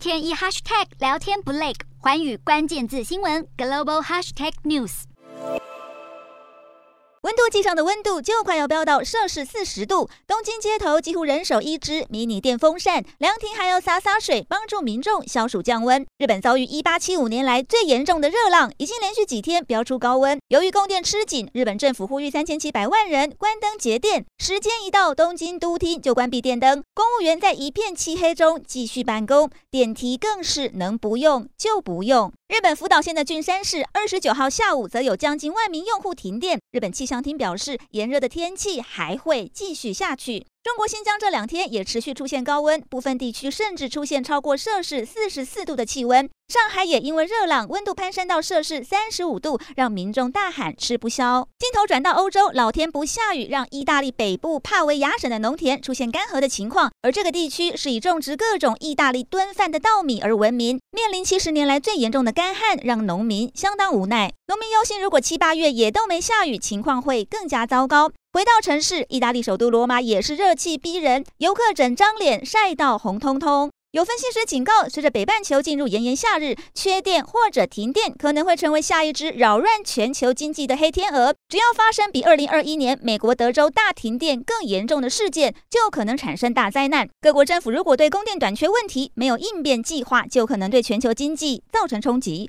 天一 hashtag 聊天不累，寰宇关键字新闻 global hashtag news。温度计上的温度就快要飙到摄氏四十度，东京街头几乎人手一支迷你电风扇，凉亭还要洒洒水，帮助民众消暑降温。日本遭遇一八七五年来最严重的热浪，已经连续几天飙出高温。由于供电吃紧，日本政府呼吁三千七百万人关灯节电。时间一到，东京都厅就关闭电灯，公务员在一片漆黑中继续办公，电梯更是能不用就不用。日本福岛县的郡山市二十九号下午，则有将近万名用户停电。日本气象厅表示，炎热的天气还会继续下去。中国新疆这两天也持续出现高温，部分地区甚至出现超过摄氏四十四度的气温。上海也因为热浪，温度攀升到摄氏三十五度，让民众大喊吃不消。镜头转到欧洲，老天不下雨，让意大利北部帕维亚省的农田出现干涸的情况。而这个地区是以种植各种意大利炖饭的稻米而闻名，面临七十年来最严重的干旱，让农民相当无奈。农民忧心，如果七八月也都没下雨，情况会更加糟糕。回到城市，意大利首都罗马也是热气逼人，游客整张脸晒到红彤彤。有分析师警告，随着北半球进入炎炎夏日，缺电或者停电可能会成为下一只扰乱全球经济的黑天鹅。只要发生比2021年美国德州大停电更严重的事件，就可能产生大灾难。各国政府如果对供电短缺问题没有应变计划，就可能对全球经济造成冲击。